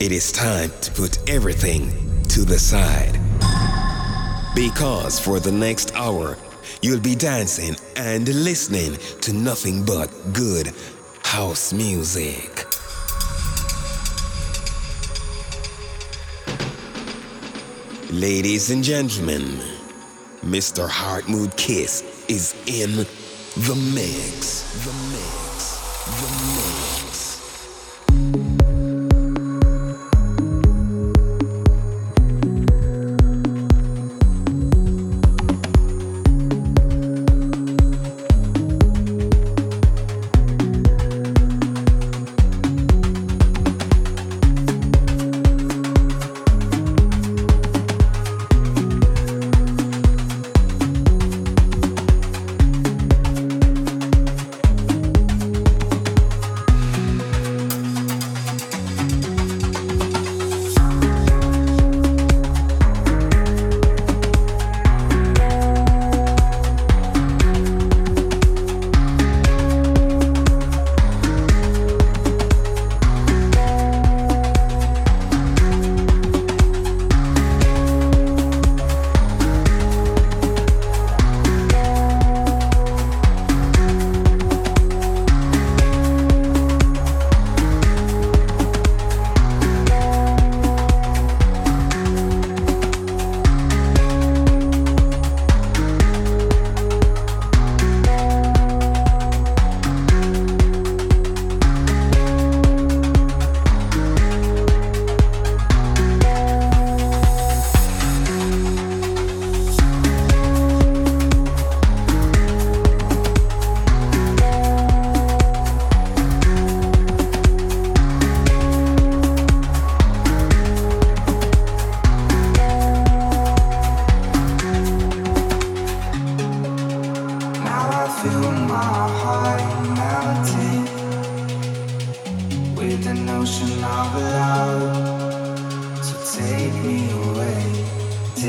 it is time to put everything to the side. Because for the next hour, you'll be dancing and listening to nothing but good house music. Ladies and gentlemen, Mr. Heartmood Kiss is in the mix. The mix.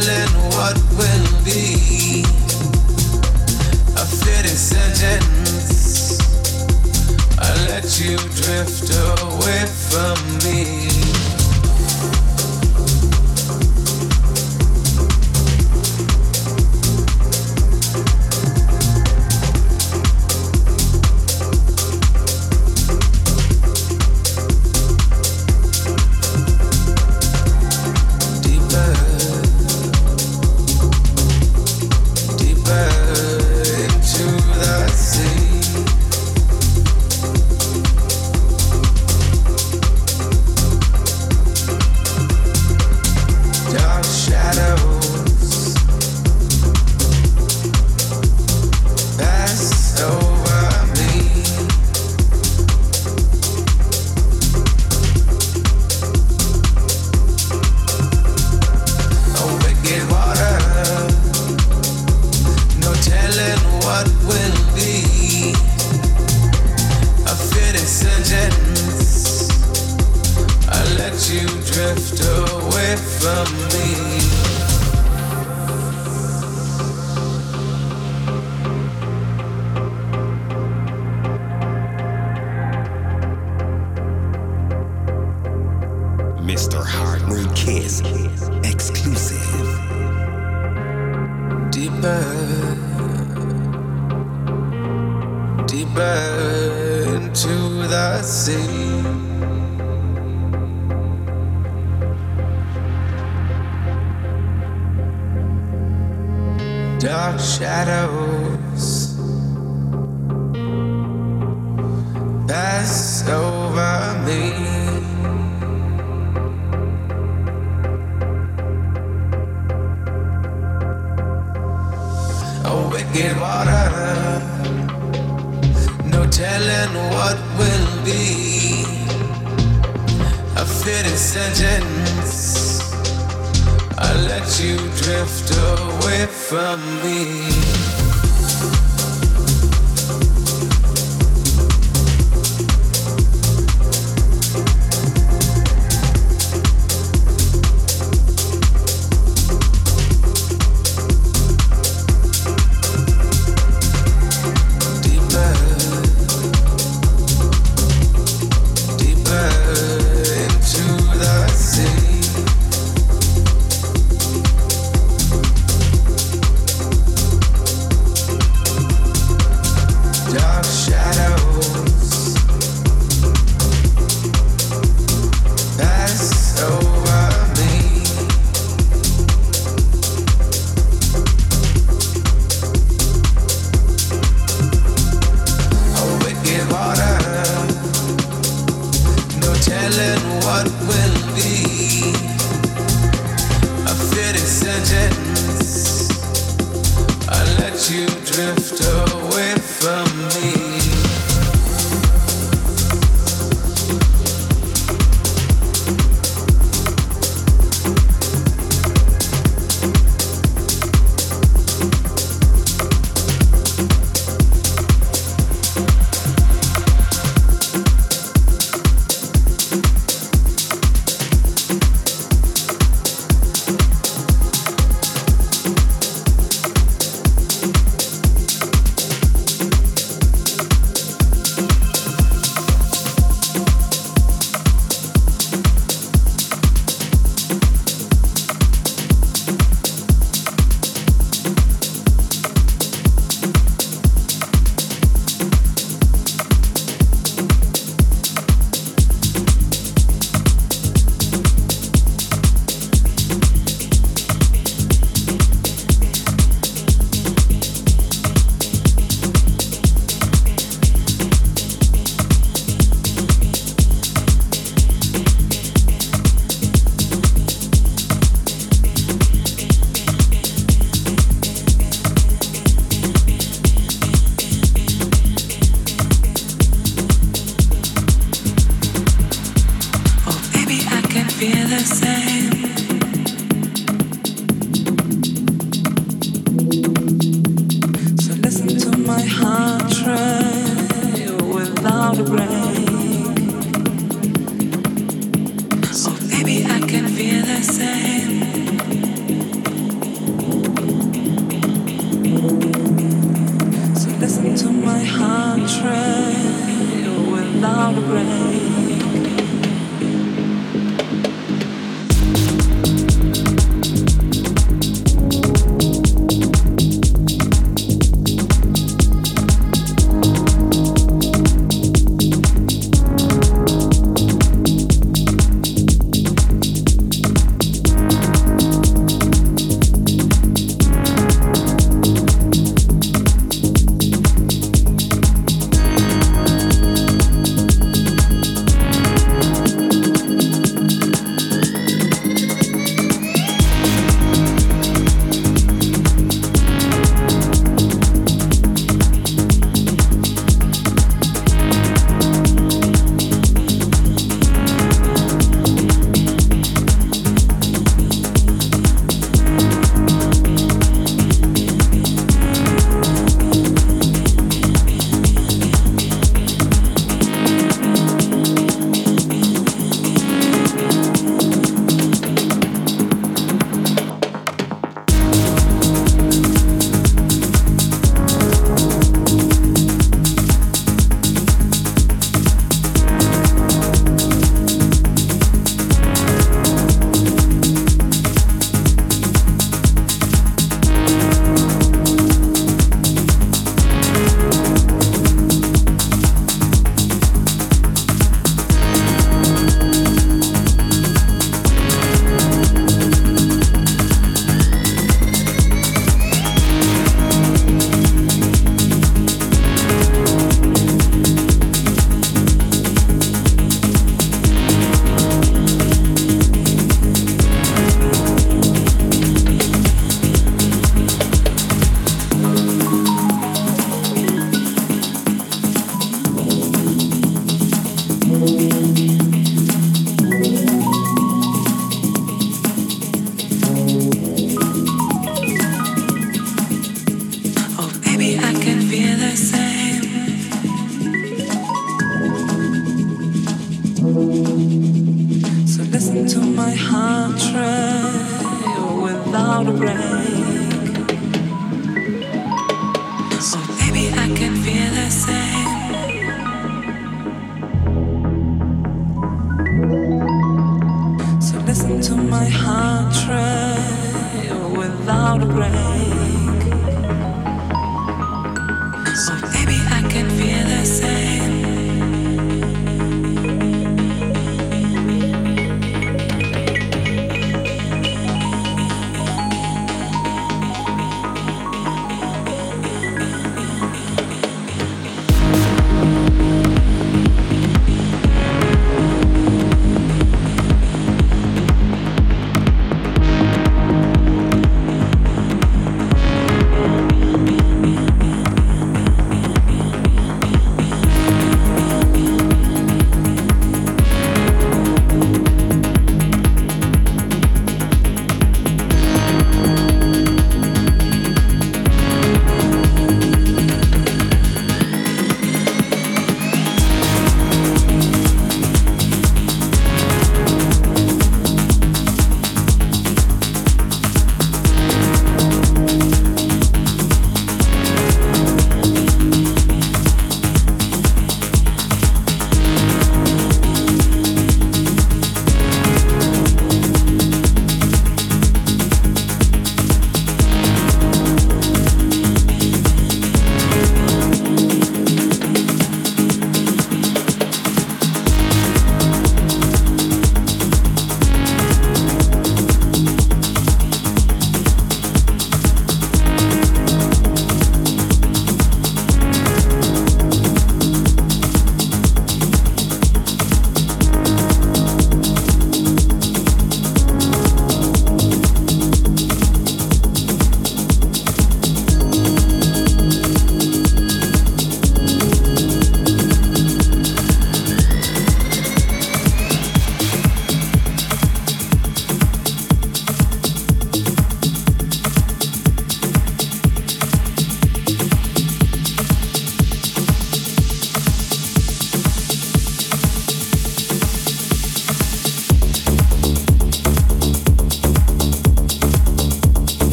telling what will be. a fitting sentence. I let you drift away from me.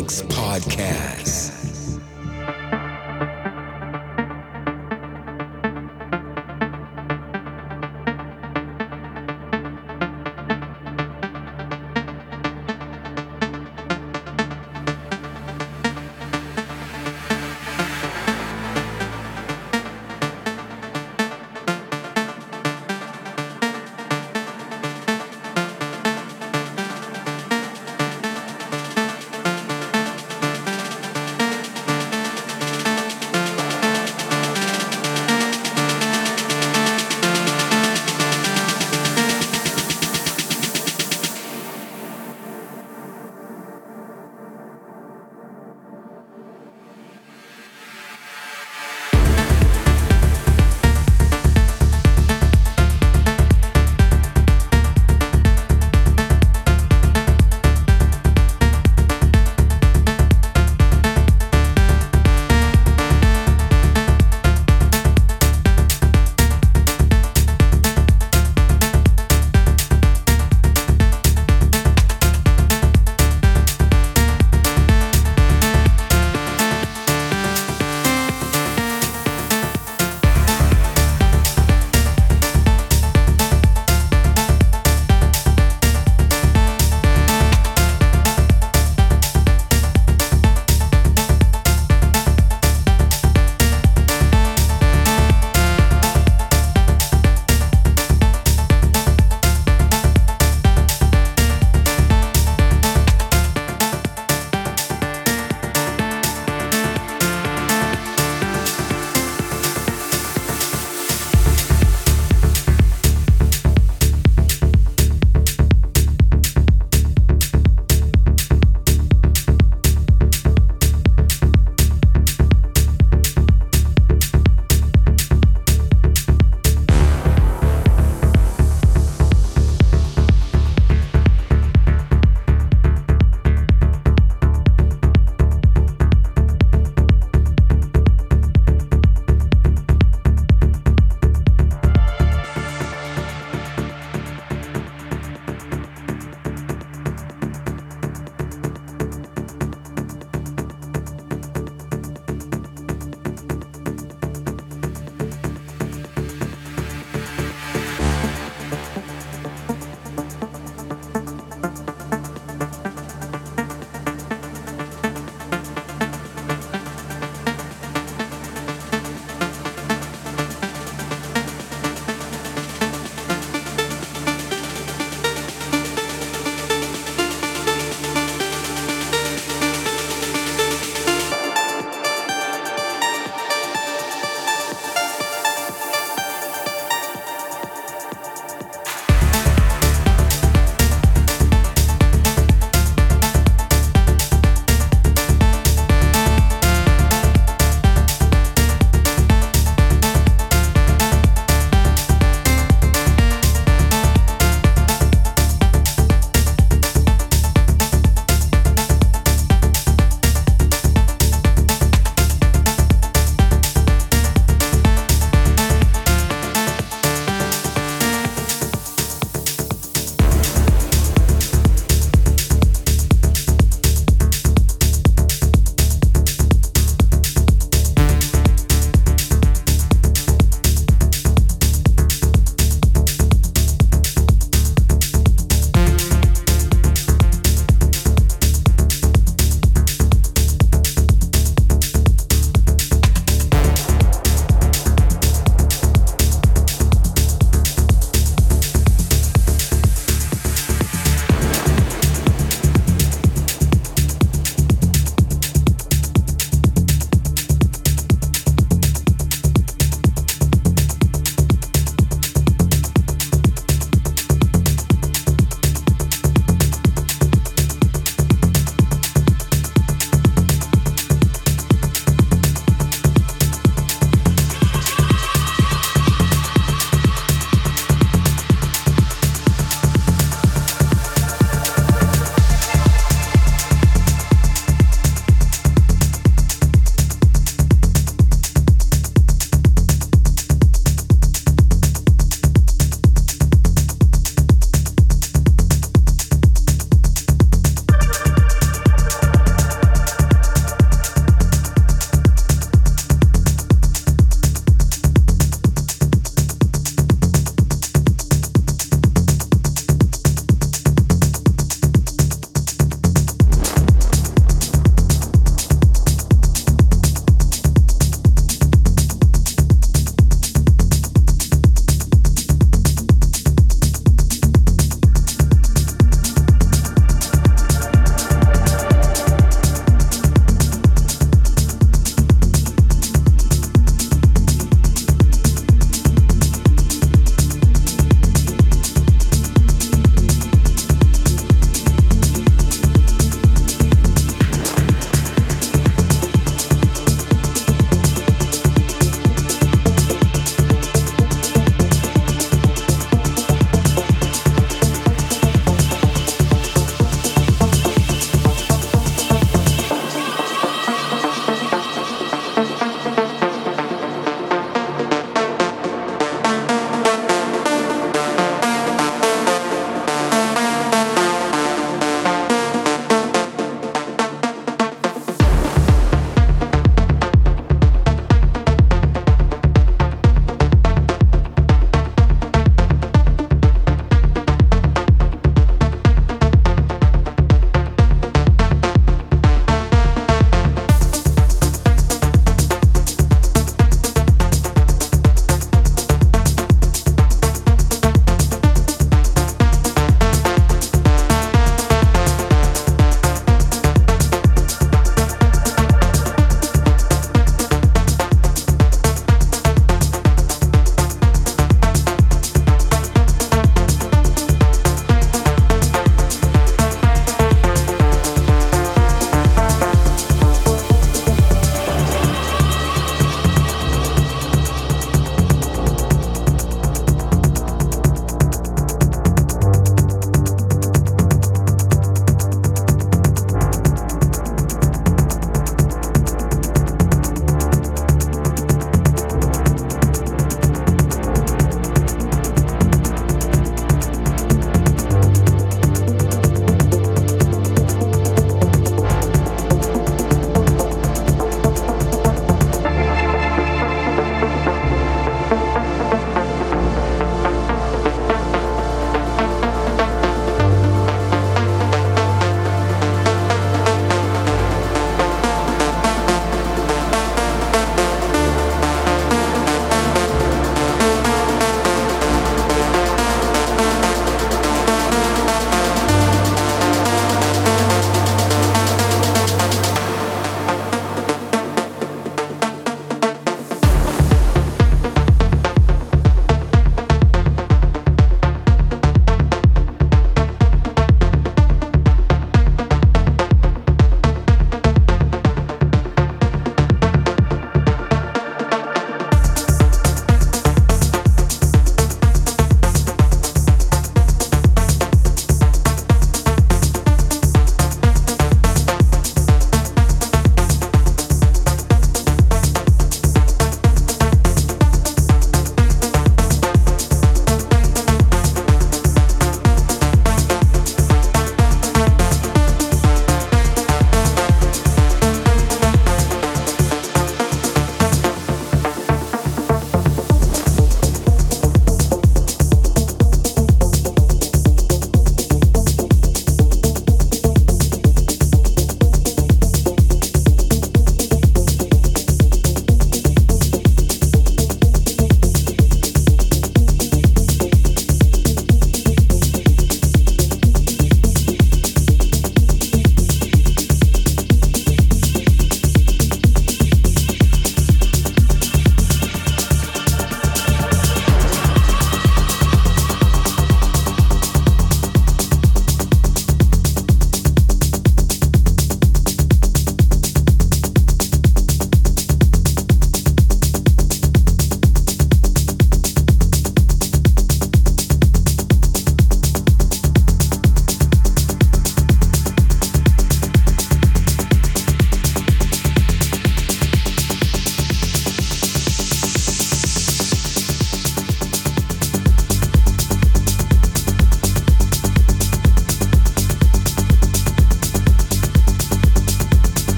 Podcast.